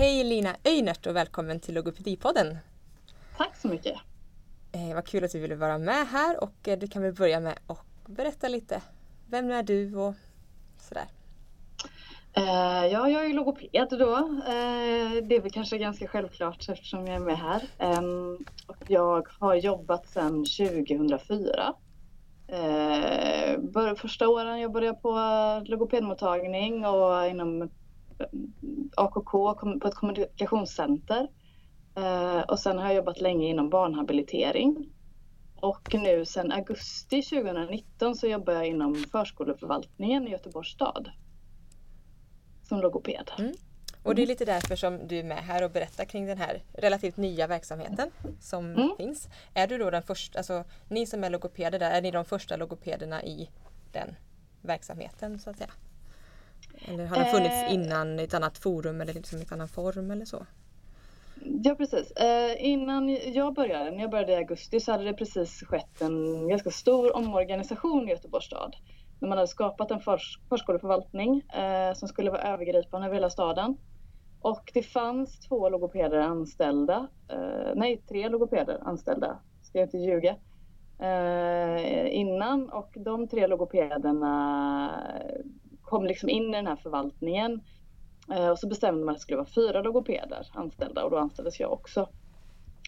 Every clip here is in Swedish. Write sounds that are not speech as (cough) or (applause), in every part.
Hej Lina Öjnert och välkommen till Logopedipodden. Tack så mycket. Eh, vad kul att du ville vara med här och eh, du kan väl börja med att berätta lite. Vem är du och sådär? Eh, ja, jag är logoped då. Eh, det är väl kanske ganska självklart eftersom jag är med här. Ehm, jag har jobbat sedan 2004. Eh, första åren jobbade jag på logopedmottagning och inom AKK på ett kommunikationscenter. Eh, och sen har jag jobbat länge inom barnhabilitering. Och nu sedan augusti 2019 så jobbar jag inom förskoleförvaltningen i Göteborgs stad. Som logoped. Mm. Och det är lite därför som du är med här och berättar kring den här relativt nya verksamheten som mm. finns. Är du då den första, alltså ni som är logopeder där, är ni de första logopederna i den verksamheten så att säga? Eller har den funnits eh, innan i ett annat forum eller liksom i en annan form eller så? Ja precis. Eh, innan jag började, när jag började i augusti så hade det precis skett en ganska stor omorganisation i Göteborgs stad. När man hade skapat en förs förskoleförvaltning eh, som skulle vara övergripande över hela staden. Och det fanns två logopeder anställda. Eh, nej, tre logopeder anställda. Ska jag inte ljuga. Eh, innan och de tre logopederna kom liksom in i den här förvaltningen. Eh, och så bestämde man att det skulle vara fyra logopeder anställda och då anställdes jag också.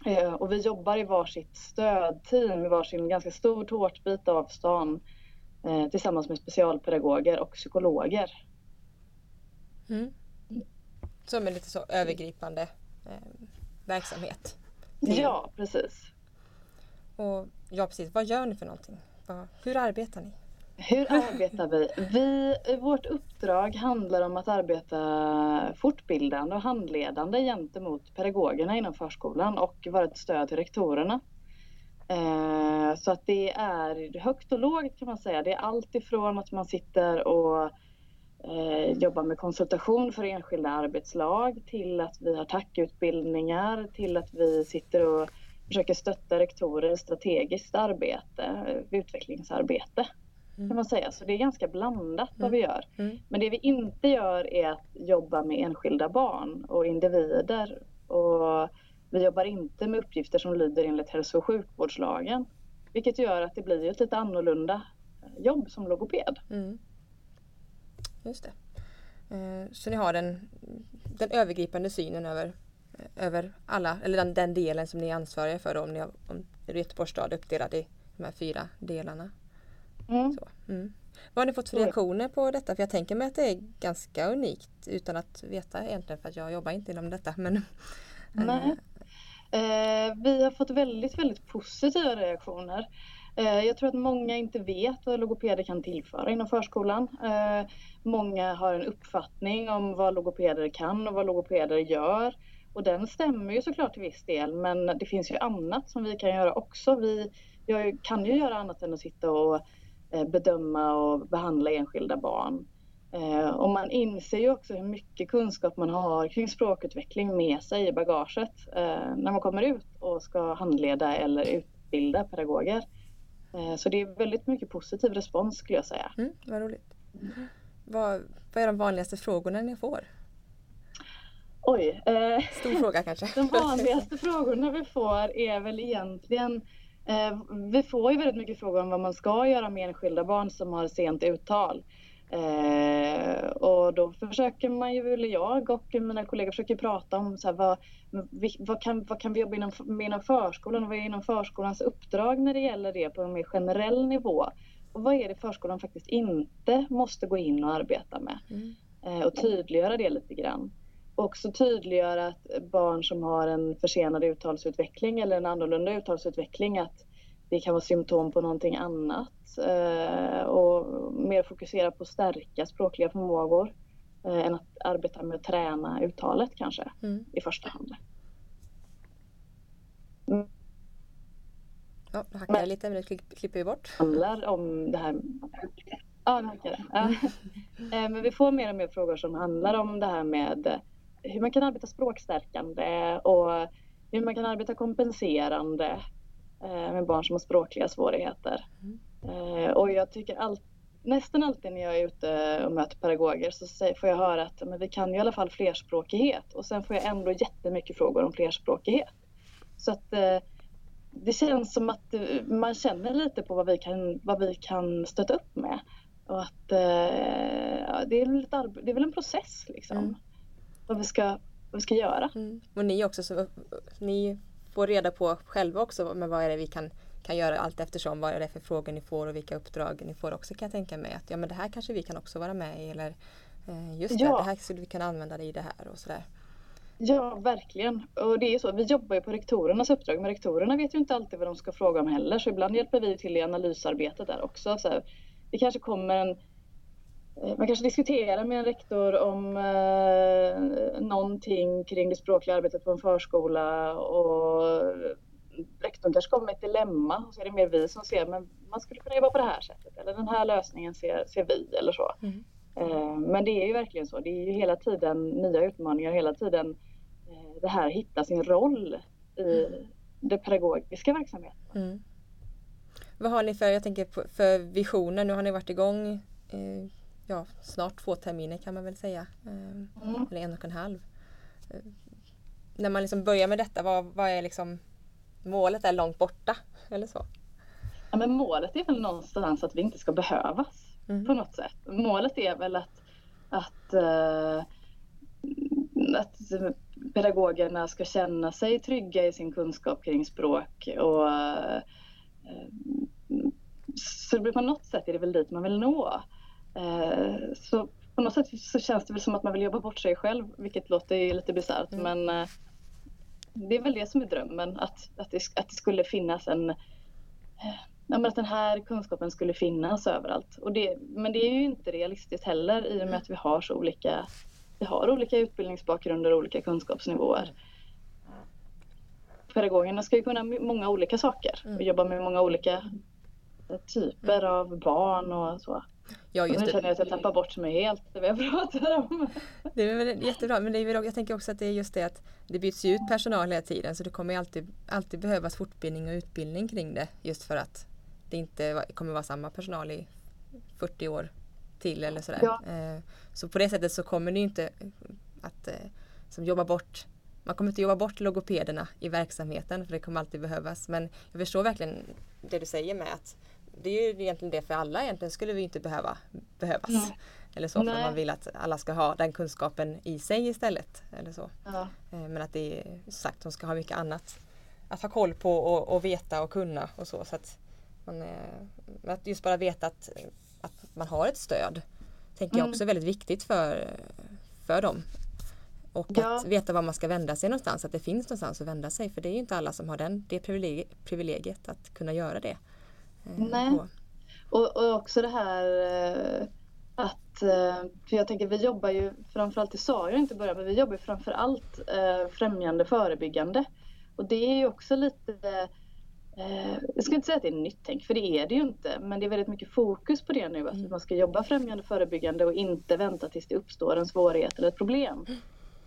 Eh, och vi jobbar i varsitt stödteam i varsin ganska stor tårtbit av stan eh, tillsammans med specialpedagoger och psykologer. Mm. Som en lite så övergripande eh, verksamhet. Ja, precis. Och ja, precis. Vad gör ni för någonting? Hur arbetar ni? Hur arbetar vi? vi? Vårt uppdrag handlar om att arbeta fortbildande och handledande gentemot pedagogerna inom förskolan och vara ett stöd till rektorerna. Eh, så att det är högt och lågt kan man säga. Det är allt ifrån att man sitter och eh, jobbar med konsultation för enskilda arbetslag till att vi har tackutbildningar till att vi sitter och försöker stötta rektorer i strategiskt arbete, utvecklingsarbete kan man säga. Så det är ganska blandat vad vi mm. gör. Mm. Men det vi inte gör är att jobba med enskilda barn och individer. Och vi jobbar inte med uppgifter som lyder enligt hälso och sjukvårdslagen. Vilket gör att det blir ett lite annorlunda jobb som logoped. Mm. Just det. Eh, så ni har den, den övergripande synen över, över alla, eller den, den delen som ni är ansvariga för om, ni har, om Göteborgs stad uppdelad i de här fyra delarna. Mm. Mm. Vad har ni fått för reaktioner på detta? För jag tänker mig att det är ganska unikt utan att veta egentligen för att jag jobbar inte inom detta. Men, Nej. Eh, vi har fått väldigt, väldigt positiva reaktioner. Eh, jag tror att många inte vet vad logopeder kan tillföra inom förskolan. Eh, många har en uppfattning om vad logopeder kan och vad logopeder gör. Och den stämmer ju såklart till viss del men det finns ju annat som vi kan göra också. Vi jag kan ju göra annat än att sitta och bedöma och behandla enskilda barn. Eh, och man inser ju också hur mycket kunskap man har kring språkutveckling med sig i bagaget eh, när man kommer ut och ska handleda eller utbilda pedagoger. Så det är väldigt mycket positiv respons skulle jag säga. Mm, vad roligt. Vad, vad är de vanligaste frågorna ni får? Oj. Eh, Stor fråga kanske? (laughs) De vanligaste frågorna vi får är väl egentligen Eh, vi får ju väldigt mycket frågor om vad man ska göra med enskilda barn som har sent uttal. Eh, och då försöker man ju, eller jag och mina kollegor försöker prata om så här, vad, vad, kan, vad kan vi jobba inom, med inom förskolan? Vad är inom förskolans uppdrag när det gäller det på en mer generell nivå? Och vad är det förskolan faktiskt inte måste gå in och arbeta med? Mm. Eh, och tydliggöra det lite grann också tydliggöra att barn som har en försenad uttalsutveckling eller en annorlunda uttalsutveckling att det kan vara symptom på någonting annat eh, och mer fokusera på att stärka språkliga förmågor eh, än att arbeta med att träna uttalet kanske mm. i första hand. Mm. Nu hackar jag lite men det klipper vi bort. handlar om det här Ja, det. Ja. (laughs) Eh, men vi får mer och mer frågor som handlar om det här med hur man kan arbeta språkstärkande och hur man kan arbeta kompenserande eh, med barn som har språkliga svårigheter. Mm. Och jag tycker allt, nästan alltid när jag är ute och möter pedagoger så får jag höra att men vi kan ju i alla fall flerspråkighet och sen får jag ändå jättemycket frågor om flerspråkighet. Så att eh, det känns som att eh, man känner lite på vad vi kan, vad vi kan stöta upp med. Och att eh, det, är lite det är väl en process liksom. Mm. Vad, vi ska, vad vi ska göra. Mm. Och ni också, så, ni får reda på själva också med vad är det vi kan kan göra allt eftersom vad det är för frågor ni får och vilka uppdrag ni får också kan jag tänka mig att ja men det här kanske vi kan också vara med i eller eh, just det, det här skulle vi kunna använda det i det här och sådär. Ja, verkligen. Och det är så, vi jobbar ju på rektorernas uppdrag men rektorerna vet ju inte alltid vad de ska fråga om heller så ibland hjälper vi till i analysarbetet där också. Så här, det kanske kommer en man kanske diskuterar med en rektor om eh, någonting kring det språkliga arbetet på en förskola och rektorn kanske kommer med ett dilemma och så är det mer vi som ser men man skulle kunna jobba på det här sättet eller den här lösningen ser, ser vi eller så. Mm. Eh, men det är ju verkligen så. Det är ju hela tiden nya utmaningar, hela tiden eh, det här hitta sin roll i mm. den pedagogiska verksamheten. Mm. Vad har ni för, jag tänker för visioner? Nu har ni varit igång eh, ja, snart två terminer kan man väl säga. Eh, mm. Eller en och en halv. Eh, när man liksom börjar med detta, vad, vad är liksom målet är långt borta eller så? Ja, men målet är väl någonstans att vi inte ska behövas mm. på något sätt. Målet är väl att, att, uh, att pedagogerna ska känna sig trygga i sin kunskap kring språk och uh, så på något sätt är det väl dit man vill nå. Uh, så på något sätt så känns det väl som att man vill jobba bort sig själv, vilket låter lite bisarrt mm. men det är väl det som är drömmen, att, att, det, att det skulle finnas en ja, att den här kunskapen skulle finnas överallt. Och det, men det är ju inte realistiskt heller i och med att vi har så olika, vi har olika utbildningsbakgrunder och olika kunskapsnivåer. Pedagogerna ska ju kunna många olika saker och mm. jobba med många olika typer av barn och så. Ja, just nu känner jag att jag tappar bort mig helt det jag pratar om. (laughs) Det är väl jättebra men det är väl, jag tänker också att det är just det att det byts ut personal hela tiden så det kommer alltid, alltid behövas fortbildning och utbildning kring det just för att det inte kommer vara samma personal i 40 år till eller sådär. Ja. Eh, så på det sättet så kommer det inte att eh, som jobba bort man kommer inte jobba bort logopederna i verksamheten för det kommer alltid behövas. Men jag förstår verkligen det du säger med att det är ju egentligen det för alla. Egentligen skulle vi inte behöva behövas. Nej. Eller så, för man vill att alla ska ha den kunskapen i sig istället. Eller så. Ja. Eh, men att det är sagt, de ska ha mycket annat att ha koll på och, och veta och kunna och så. så att man, att just bara veta att, att man har ett stöd tänker jag mm. också är väldigt viktigt för, för dem. Och ja. att veta var man ska vända sig någonstans, att det finns någonstans att vända sig. För det är ju inte alla som har den, det privilegiet att kunna göra det. Eh, Nej. Och, och, också det här eh, att, eh, för jag tänker vi jobbar ju framförallt, det sa jag inte i början, men vi jobbar framförallt främjande förebyggande. Och det är ju också lite jag skulle inte säga att det är nytt tänk, för det är det ju inte. Men det är väldigt mycket fokus på det nu, att mm. man ska jobba främjande förebyggande och inte vänta tills det uppstår en svårighet eller ett problem.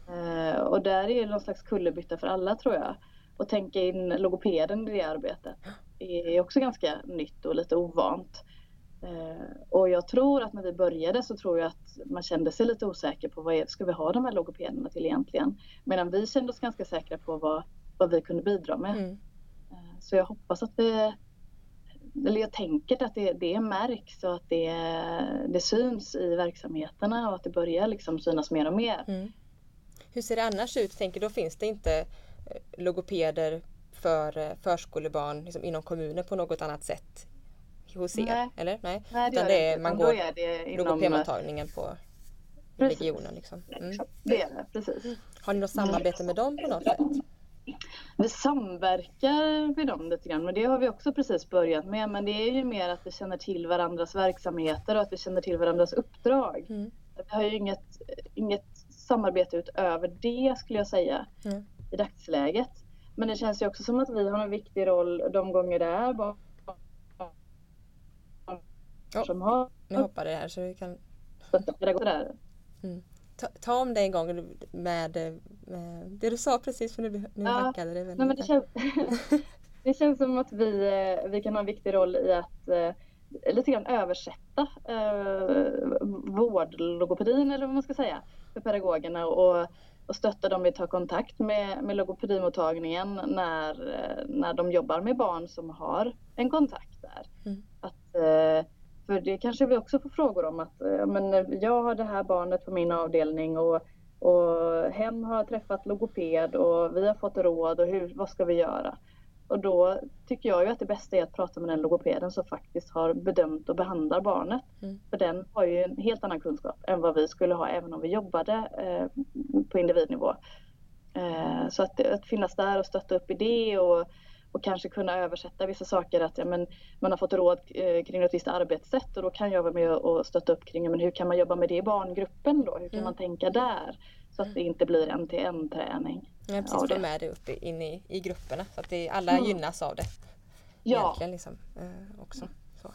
Mm. och där är det någon slags kullerbytta för alla tror jag. Och tänka in logopeden i det arbetet är också ganska nytt och lite ovant. Eh, och jag tror att när vi började så tror jag att man kände sig lite osäker på vad är, ska vi ha de här logopederna till egentligen? Medan vi kände oss ganska säkra på vad, vad vi kunde bidra med. Mm. Eh, så jag hoppas att det eller jag tänker att det, det märks och att det, det syns i verksamheterna och att det börjar liksom synas mer och mer. Mm. Hur ser det annars ut? Tänker då finns det inte eh, logopeder för eh, förskolebarn liksom, inom kommunen på något annat sätt hos er? Nej. Eller? Nej, Nej det, Utan det är, man går logopedmottagningen på precis. regionen. Liksom. Mm. Det är det, precis. Har ni något samarbete med dem på något sätt? Vi samverkar med dem lite grann men det har vi också precis börjat med. Men det är ju mer att vi känner till varandras verksamheter och att vi känner till varandras uppdrag. Mm. Vi har ju inget, inget samarbete utöver det skulle jag säga mm. i dagsläget. Men det känns ju också som att vi har en viktig roll de gånger det är barn som har... Nu hoppade det här så vi kan... Mm. Ta, ta, om det en gång med, med, det du sa precis för nu, nu ja, hackade det väldigt. Nej, men det, känns, (laughs) det känns som att vi, vi kan ha en viktig roll i att lite grann översätta eh, vårdlogopedin eller vad man ska säga för pedagogerna och, och stötta dem i att ta kontakt med, med logopedimottagningen när, när de jobbar med barn som har en kontakt där. Mm. Att, eh, för det kanske vi också får frågor om att eh, men jag har det här barnet på min avdelning och, och hen har träffat logoped och vi har fått råd och hur, vad ska vi göra? Och då tycker jag ju att det bästa är att prata med den logopeden som faktiskt har bedömt och behandlar barnet. Mm. För den har ju en helt annan kunskap än vad vi skulle ha även om vi jobbade eh, på individnivå. Eh, så att, att finnas där och stötta upp i det och, och kanske kunna översätta vissa saker. Att ja, men man har fått råd eh, kring ett visst arbetssätt och då kan jag vara med och stötta upp kring men hur kan man jobba med det i barngruppen då? Hur kan mm. man tänka där? Så att det inte blir en till en träning. Ja, precis, få med det upp in i, i grupperna så att det, alla mm. gynnas av det. Ja. Liksom, eh, också. Så.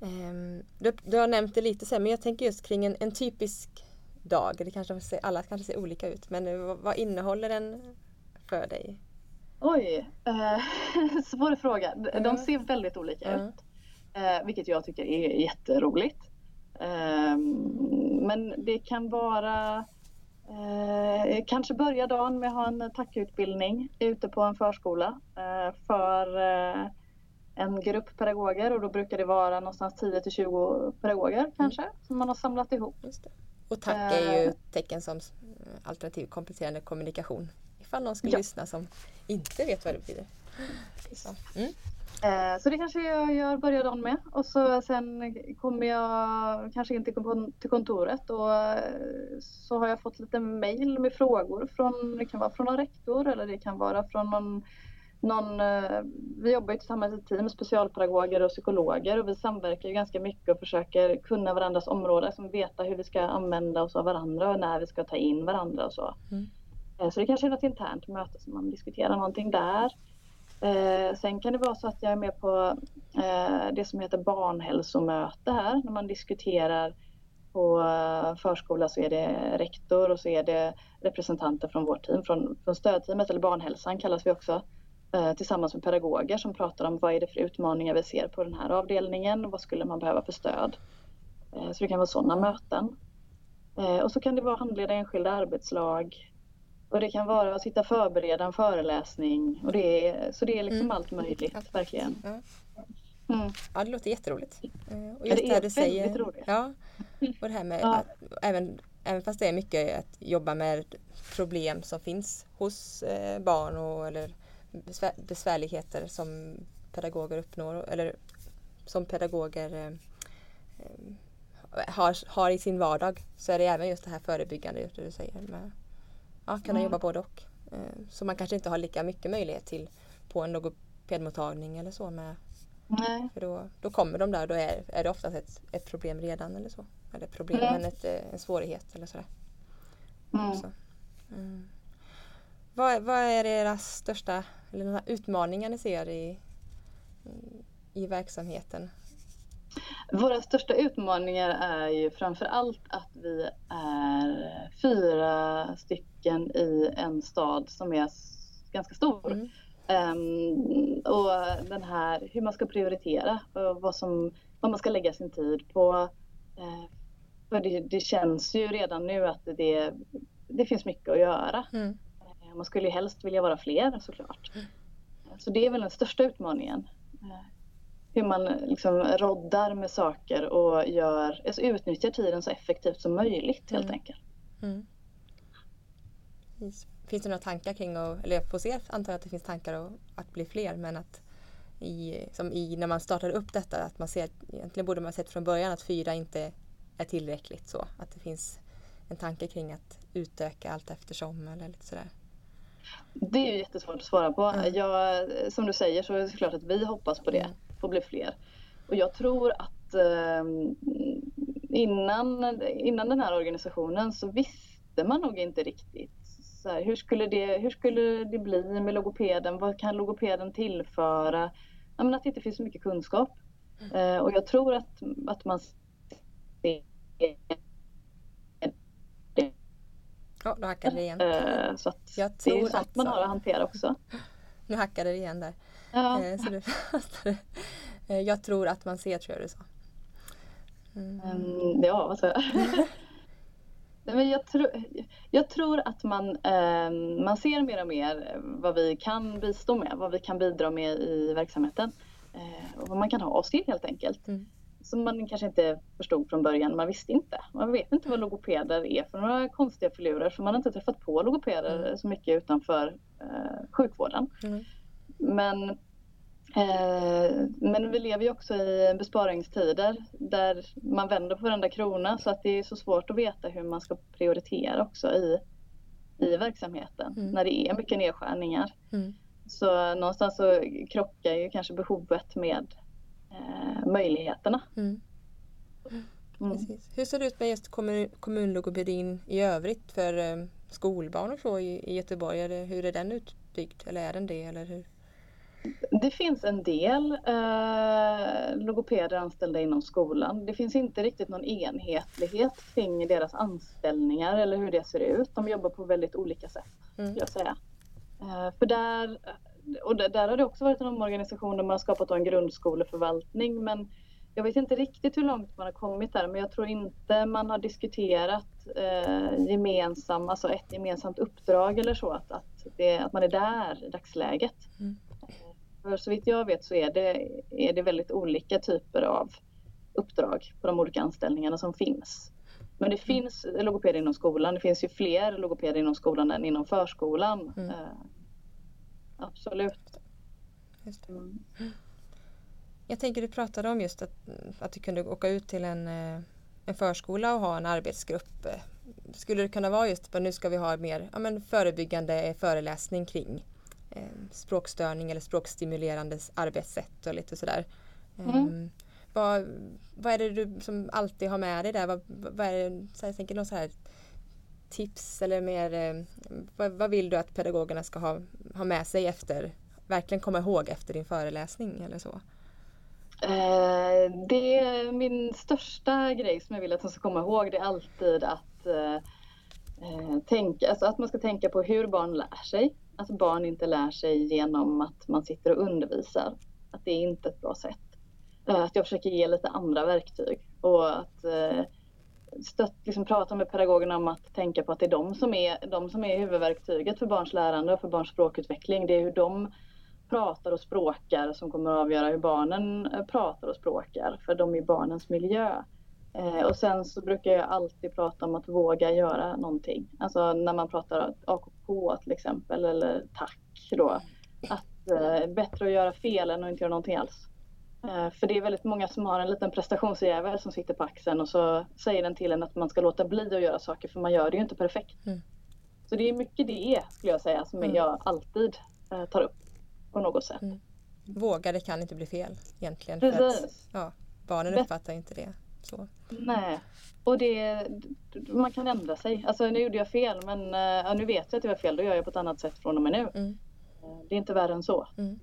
Um, du, du, har nämnt det lite sen men jag tänker just kring en, en typisk dag. Det kanske ser, alla kanske ser olika ut men vad, vad innehåller den för dig? Oj, eh, (laughs) svår fråga. De mm. ser väldigt olika mm. ut. Eh, vilket jag tycker är jätteroligt. Eh, men det kan vara Eh, kanske börja dagen med att ha en tackutbildning ute på en förskola eh, för eh, en grupp pedagoger och då brukar det vara någonstans 10 till 20 pedagoger mm. kanske som man har samlat ihop. Och tack är ju eh. tecken som alternativ kompletterande kommunikation ifall någon skulle ja. lyssna som inte vet vad det betyder. Så. Mm. Eh, så det kanske jag gör, börjar dagen med och så sen kommer jag kanske in till kontoret och eh, så har jag fått lite mail med frågor från, det kan vara från någon rektor eller det kan vara från någon, någon eh, vi jobbar ju tillsammans i ett team, specialpedagoger och psykologer och vi samverkar ju ganska mycket och försöker kunna varandras områden, som veta hur vi ska använda oss av varandra och när vi ska ta in varandra och så. Mm. Eh, så det kanske är något internt möte som man diskuterar någonting där. Eh, sen kan det vara så att jag är med på eh, det som heter barnhälsomöte här när man diskuterar på eh, förskola så är det rektor och så är det representanter från vårt team, från, från stödteamet eller barnhälsan kallas vi också, eh, tillsammans med pedagoger som pratar om vad är det för utmaningar vi ser på den här avdelningen och vad skulle man behöva för stöd. Eh, så det kan vara sådana möten. Och så kan det vara handleda enskilda arbetslag och det kan vara att sitta och förbereda en föreläsning. Och det är, så det är liksom mm. allt möjligt, Absolut. verkligen. Ja. Mm. ja, det låter jätteroligt. Eh, och just ja, det, är det du säger, roligt. Ja, och det här med ja. att även, även fast det är mycket att jobba med problem som finns hos eh, barn och eller besvär, besvärligheter som pedagoger uppnår eller som pedagoger eh, har, har i sin vardag så är det även just det här förebyggande, det du säger med ja, kunna mm. jobba både och. Eh, så man kanske inte har lika mycket möjlighet till på en logopedmottagning eller så. Med, Nej. För då, då kommer de där och då är, är det oftast ett, ett problem redan eller så. Eller problem mm. men ett, eh, en svårighet eller sådär. Mm. Så. Mm. Vad, vad är era största eller utmaningar ni ser i, i verksamheten? Våra största utmaningar är ju framför allt att vi är fyra stycken i en stad som är ganska stor. Mm. Um, och den här hur man ska prioritera och vad, som, vad man ska lägga sin tid på. Uh, för det, det, känns ju redan nu att det, det finns mycket att göra. Mm. Uh, man skulle ju helst vilja vara fler såklart. Mm. Så det är väl den största utmaningen. Uh, hur man liksom roddar med saker och gör, alltså utnyttjar tiden så effektivt som möjligt helt mm. enkelt. Mm. Finns det några tankar kring, att, eller hos er antar jag att det finns tankar att, att bli fler men att i, som i, när man startar upp detta att man ser, egentligen borde man sett från början att fyra inte är tillräckligt så att det finns en tanke kring att utöka allt eftersom eller lite sådär. Det är ju jättesvårt att svara på. Mm. Jag, som du säger så är det klart att vi hoppas på det. Får bli fler. Och jag tror att eh, innan, innan den här organisationen så visste man nog inte riktigt här, hur, skulle det, hur skulle det bli med logopeden? Vad kan logopeden tillföra? Ja, men att det inte finns så mycket kunskap. Mm. Eh, och jag tror att, att man ser Ja, då hackade det igen. Eh, så att jag tror det är sånt man har att hantera också. Nu hackade det igen där. Ja. Eh, så du (laughs) Eh, jag tror att man ser tror jag du sa. Mm. Um, ja, vad sa jag? (laughs) Men jag, tro, jag tror att man, eh, man ser mer och mer vad vi kan bistå med, vad vi kan bidra med i verksamheten. Eh, och vad man kan ha oss till helt enkelt. Mm. Som man kanske inte förstod från början, man visste inte. Man vet inte vad logopeder är för några konstiga filurer för man har inte träffat på logopeder mm. så mycket utanför eh, sjukvården. Mm. Men Eh, men vi lever ju också i besparingstider där man vänder på varenda krona så att det är så svårt att veta hur man ska prioritera också i, i verksamheten mm. när det är mycket nedskärningar. Mm. Så någonstans så krockar ju kanske behovet med eh, möjligheterna. Mm. mm. Hur ser det ut med just kommun, kommunlogopedin i övrigt för eh, skolbarn och så i, i Göteborg? Är det, hur är den utbyggd eller är den det? Eller hur? Det finns en del eh, logopeder anställda inom skolan. Det finns inte riktigt någon enhetlighet kring deras anställningar eller hur det ser ut. De jobbar på väldigt olika sätt, mm. jag säga. Eh, för där, och där har det också varit en omorganisation där man har skapat en grundskoleförvaltning men jag vet inte riktigt hur långt man har kommit där men jag tror inte man har diskuterat eh, gemensam, alltså ett gemensamt uppdrag eller så. Att, att, det, att man är där i dagsläget. Mm. För så vitt jag vet så är det, är det väldigt olika typer av uppdrag på de olika anställningarna som finns. Men det mm. finns logopeder inom skolan. Det finns ju fler logopeder inom skolan än inom förskolan. Mm. Uh, absolut. Mm. Jag tänker du pratade om just att, att du kunde åka ut till en, eh, en förskola och ha en arbetsgrupp. Skulle det kunna vara just att nu ska vi ha mer ja, men förebyggande föreläsning kring eh, språkstörning eller språkstimulerande arbetssätt och lite sådär. Mm. Um, vad, vad är det du som alltid har med dig där? Vad, vad är det, så jag tänker någon så här tips eller mer eh, vad, vad, vill du att pedagogerna ska ha, ha med sig efter, verkligen komma ihåg efter din föreläsning eller så? Eh, det är min största grej som jag vill att de ska komma ihåg det är alltid att eh, eh tänka, alltså att man ska tänka på hur barn lär sig att barn inte lär sig genom att man sitter och undervisar. Att det är inte ett bra sätt. Eh, att jag försöker ge lite andra verktyg och att eh, stött, liksom prata med pedagogerna om att tänka på att det är de som är, de som är huvudverktyget för barns lärande och för barns språkutveckling. Det är hur de pratar och språkar som kommer att avgöra hur barnen eh, pratar och språkar, för de är barnens miljö. Eh, och sen så brukar jag alltid prata om att våga göra någonting. Alltså när man pratar AKK till exempel eller tack då. Att eh, bättre att göra fel än att inte göra någonting alls. Eh, för det är väldigt många som har en liten prestationsjävel som sitter på axeln och så säger den till en att man ska låta bli att göra saker för man gör det ju inte perfekt. Mm. Så det är mycket det skulle jag säga som mm. jag alltid eh, tar upp på något sätt. Mm. Våga, det kan inte bli fel egentligen. Precis. Att, ja, barnen uppfattar inte det. Så. Nej, och det, man kan ändra sig. Alltså nu gjorde jag fel men eh, ja, nu vet jag att det var fel. Då gör jag på ett annat sätt från och med nu. Mm. Eh, det är inte värre än så. Mm.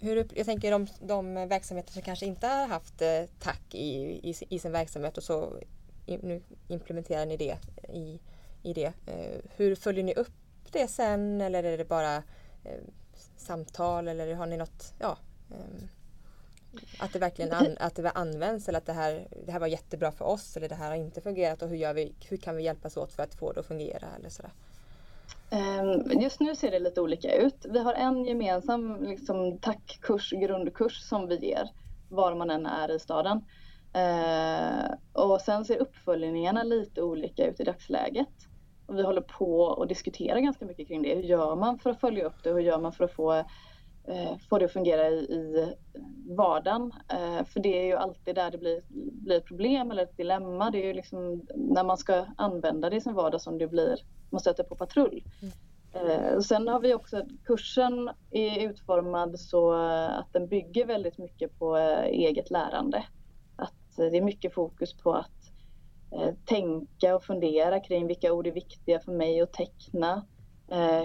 Hur, jag tänker de, de verksamheter som kanske inte har haft eh, tack i, i, i, sin verksamhet och så nu implementerar ni det i, i det. Eh, hur följer ni upp det sen eller är det bara eh, samtal eller har ni något ja, eh, att det verkligen an, att det används eller att det här, det här var jättebra för oss eller det här har inte fungerat och hur, gör vi, hur kan vi hjälpas åt för att få det att fungera eller sådär? Ehm, just nu ser det lite olika ut. Vi har en gemensam liksom, tackkurs, grundkurs som vi ger var man än är i staden. Ehm, och sen ser uppföljningarna lite olika ut i dagsläget. Och vi håller på och diskuterar ganska mycket kring det. Hur gör man för att följa upp det? Hur gör man för att få Eh, få det att fungera i, i vardagen. Eh, för det är ju alltid där det blir, blir ett problem eller ett dilemma. Det är ju liksom när man ska använda det i sin vardag som det blir, man stöter på patrull. Mm. Sen har vi också, kursen är utformad så att den bygger väldigt mycket på eget lärande. Att det är mycket fokus på att tänka och fundera kring vilka ord är viktiga för mig att teckna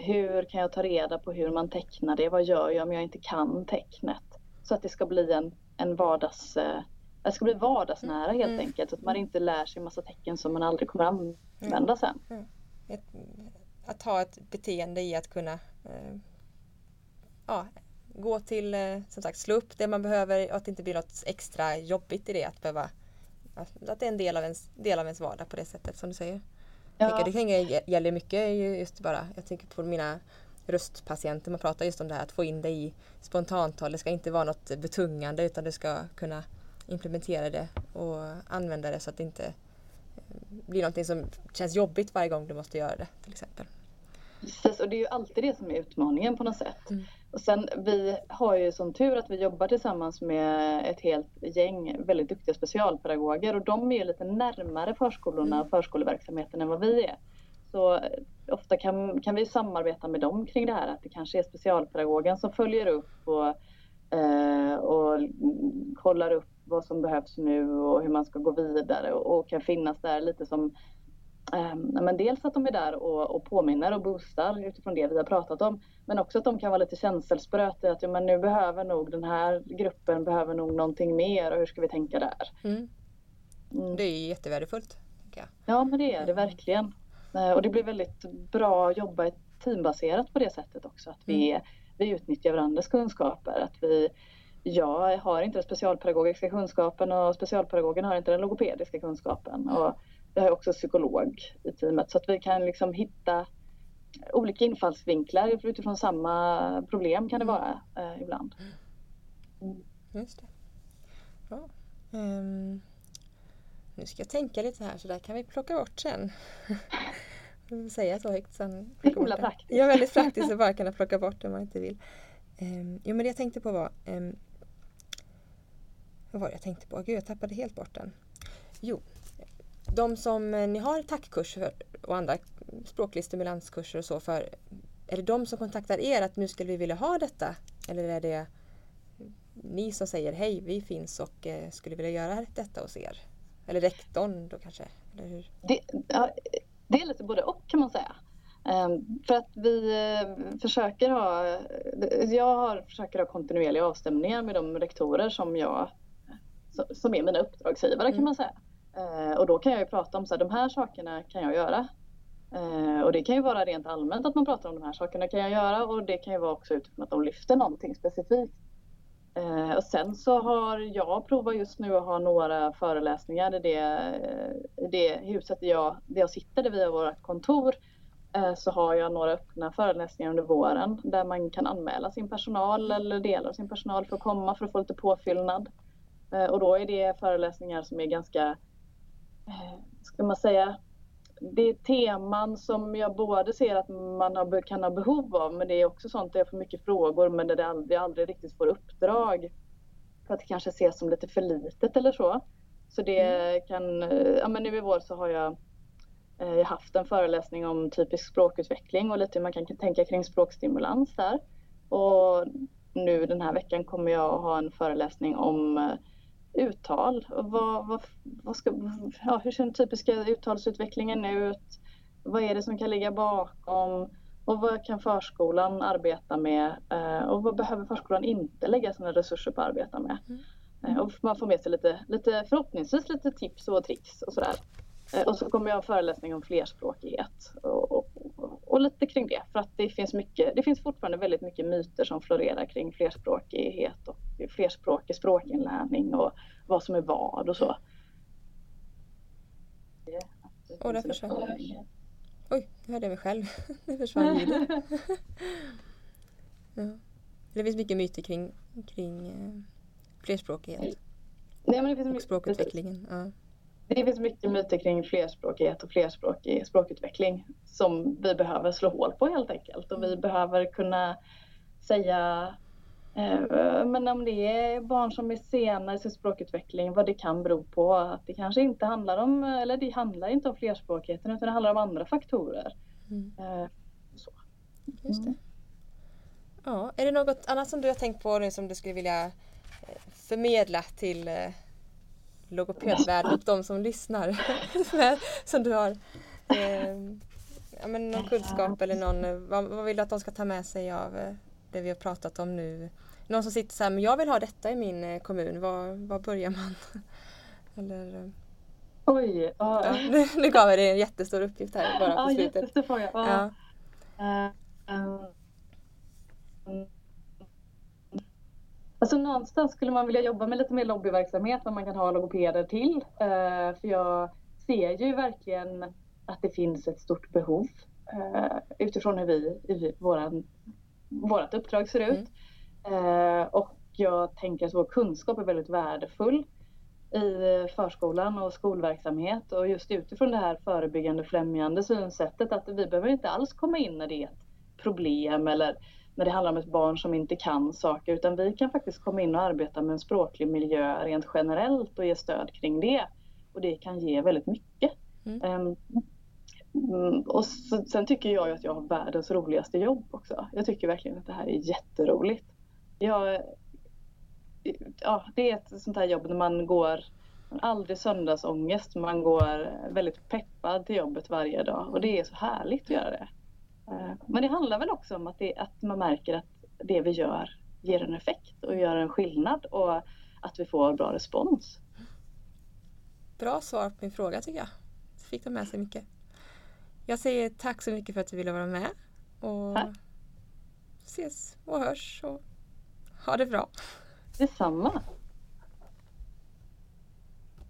hur kan jag ta reda på hur man tecknar det? Vad gör jag om jag inte kan tecknet? Så att det ska bli en, en vardags... Eh, det ska bli vardagsnära helt mm. enkelt. Så att man inte lär sig massa tecken som man aldrig kommer använda sen. Mm. Ett, att ha ett beteende i att kunna eh, ja, gå till, eh, som sagt, slå upp det man behöver och att det inte blir något extra jobbigt i det att behöva att, att det är en del av, ens, del av ens vardag på det sättet som du säger. Ja. Tänker, det gäller mycket just bara, jag tänker på mina röstpatienter, man pratar just om det här att få in det i spontantal. Det ska inte vara något betungande utan du ska kunna implementera det och använda det så att det inte eh, blir någonting som känns jobbigt varje gång du måste göra det till exempel. Precis, och det är ju alltid det som är utmaningen på något sätt. Mm. Och sen vi har ju som tur att vi jobbar tillsammans med ett helt gäng väldigt duktiga specialpedagoger och de är ju lite närmare förskolorna och mm. förskoleverksamheten än vad vi är. Så eh, ofta kan, kan vi samarbeta med dem kring det här att det kanske är specialpedagogen som följer upp och, eh, och kollar upp vad som behövs nu och hur man ska gå vidare och, och kan finnas där lite som eh, men dels att de är där och, och påminner och boostar utifrån det vi har pratat om. Men också att de kan vara lite känselspröt i att ja, men nu behöver nog den här gruppen behöver nog någonting mer och hur ska vi tänka där? Mm. Mm. Det är jättevärdefullt. Ja men det är det verkligen. Eh, och det blir väldigt bra att jobba teambaserat på det sättet också. Att vi, mm. vi utnyttjar varandras kunskaper. Att vi, jag har inte den specialpedagogiska kunskapen och specialpedagogen har inte den logopediska kunskapen. Och jag har också psykolog i teamet så att vi kan liksom hitta olika infallsvinklar utifrån samma problem kan det mm. vara eh, ibland. Mm. Just det. Bra. Um, nu ska jag tänka lite här så där kan vi plocka bort sen. (laughs) säga så högt sen. Himla praktiskt. Ja, väldigt praktiskt att (laughs) bara kunna plocka bort det man inte vill. Um, jo, men det jag tänkte på var um, Vad var det jag tänkte på? Gud, jag tappade helt bort den. Jo, de som ni har tackkurser och andra språklig stimulanskurser och så för är det de som kontaktar er att nu skulle vi vilja ha detta? Eller är det ni som säger hej, vi finns och eh, skulle vilja göra detta hos er? Eller rektorn då kanske? Eller hur? Det, ja, det är lite både och kan man säga. Um, för att vi uh, försöker ha, jag har, försöker ha kontinuerliga avstämningar med de rektorer som jag, som är mina uppdragsgivare mm. kan man säga. Eh, och då kan jag ju prata om så här, de här sakerna kan jag göra. Eh, och det kan ju vara rent allmänt att man pratar om de här sakerna kan jag göra och det kan ju vara också utifrån att de lyfter någonting specifikt. Eh, och sen så har jag provat just nu att ha några föreläsningar i det, i det huset där jag, där jag sitter, där vi har kontor. Eh, så har jag några öppna föreläsningar under våren där man kan anmäla sin personal eller delar av sin personal för att komma för att få lite påfyllnad. Eh, och då är det föreläsningar som är ganska, eh, ska man säga, det är teman som jag både ser att man kan ha behov av men det är också sånt där jag får mycket frågor men där det aldrig, aldrig riktigt får uppdrag. För att det kanske ses som lite för litet eller så. Så det mm. kan, ja men nu i vår så har jag eh, haft en föreläsning om typisk språkutveckling och lite hur man kan tänka kring språkstimulans där. Och nu den här veckan kommer jag att ha en föreläsning om eh, uttal. Och vad, vad, vad ska, ja, hur ser den typiska uttalsutvecklingen ut? Vad är det som kan ligga bakom? Och vad kan förskolan arbeta med? Eh, och vad behöver förskolan inte lägga sina resurser på att arbeta med? Mm. Eh, och man får med sig lite, lite, förhoppningsvis lite tips och tricks och sådär. Eh, och så kommer jag ha en föreläsning om flerspråkighet och, och, och, lite kring det. För att det finns, mycket, det finns fortfarande väldigt mycket myter som florerar kring flerspråkighet och flerspråkig språkinlärning och vad som är vad och så. Och där försvann Oj, nu hörde jag mig själv. (laughs) Nu försvann ljudet. (laughs) ja. Det finns mycket myter kring, kring eh, flerspråkighet. Nej, men det finns och språkutvecklingen. Ja. Det finns mycket myter kring flerspråkighet och flerspråkig språkutveckling som vi behöver slå hål på helt enkelt. Och vi mm. behöver kunna säga eh, men om det är barn som är sena i sin språkutveckling, vad det kan bero på. Att det kanske inte handlar om, eller det handlar inte om flerspråkigheten utan det handlar om andra faktorer. Mm. Eh, så. Just det. Mm. Ja, är det något annat som du har tänkt på nu som du skulle vilja eh, förmedla till logopedvärlden och de som lyssnar. (laughs) som du har eh, ja, men någon kunskap eller någon, vad, vad, vill du att de ska ta med sig av eh, det vi har pratat om nu? Någon som sitter så här, men jag vill ha detta i min eh, kommun, var, var börjar man? (laughs) eller, eh, Oj! Ja, nu, nu gav jag dig en jättestor uppgift här bara på ja, slutet. Jättestor fråga. Ja. Uh, um, Alltså någonstans skulle man vilja jobba med lite mer lobbyverksamhet vad man kan ha logopeder till. Uh, för jag ser ju verkligen att det finns ett stort behov uh, utifrån hur vi, i våran, vårat uppdrag ser ut. Mm. Uh, och jag tänker att vår kunskap är väldigt värdefull i förskolan och skolverksamhet och just utifrån det här förebyggande främjande synsättet att vi behöver inte alls komma in när det är ett problem eller när det handlar om ett barn som inte kan saker utan vi kan faktiskt komma in och arbeta med en språklig miljö rent generellt och ge stöd kring det. Och det kan ge väldigt mycket. Mm. Um, och så, sen tycker jag att jag har världens roligaste jobb också. Jag tycker verkligen att det här är jätteroligt. Jag, ja, det är ett sånt här jobb när man går aldrig söndagsångest. Man går väldigt peppad till jobbet varje dag och det är så härligt att göra det. Eh, men det handlar väl också om att, det, att man märker att det vi gör ger en effekt och gör en skillnad och att vi får bra respons. Bra svar på min fråga tycker jag. Fick de med sig mycket. Jag säger tack så mycket för att du ville vara med. Och tack. ses och hörs och ha det bra. Detsamma.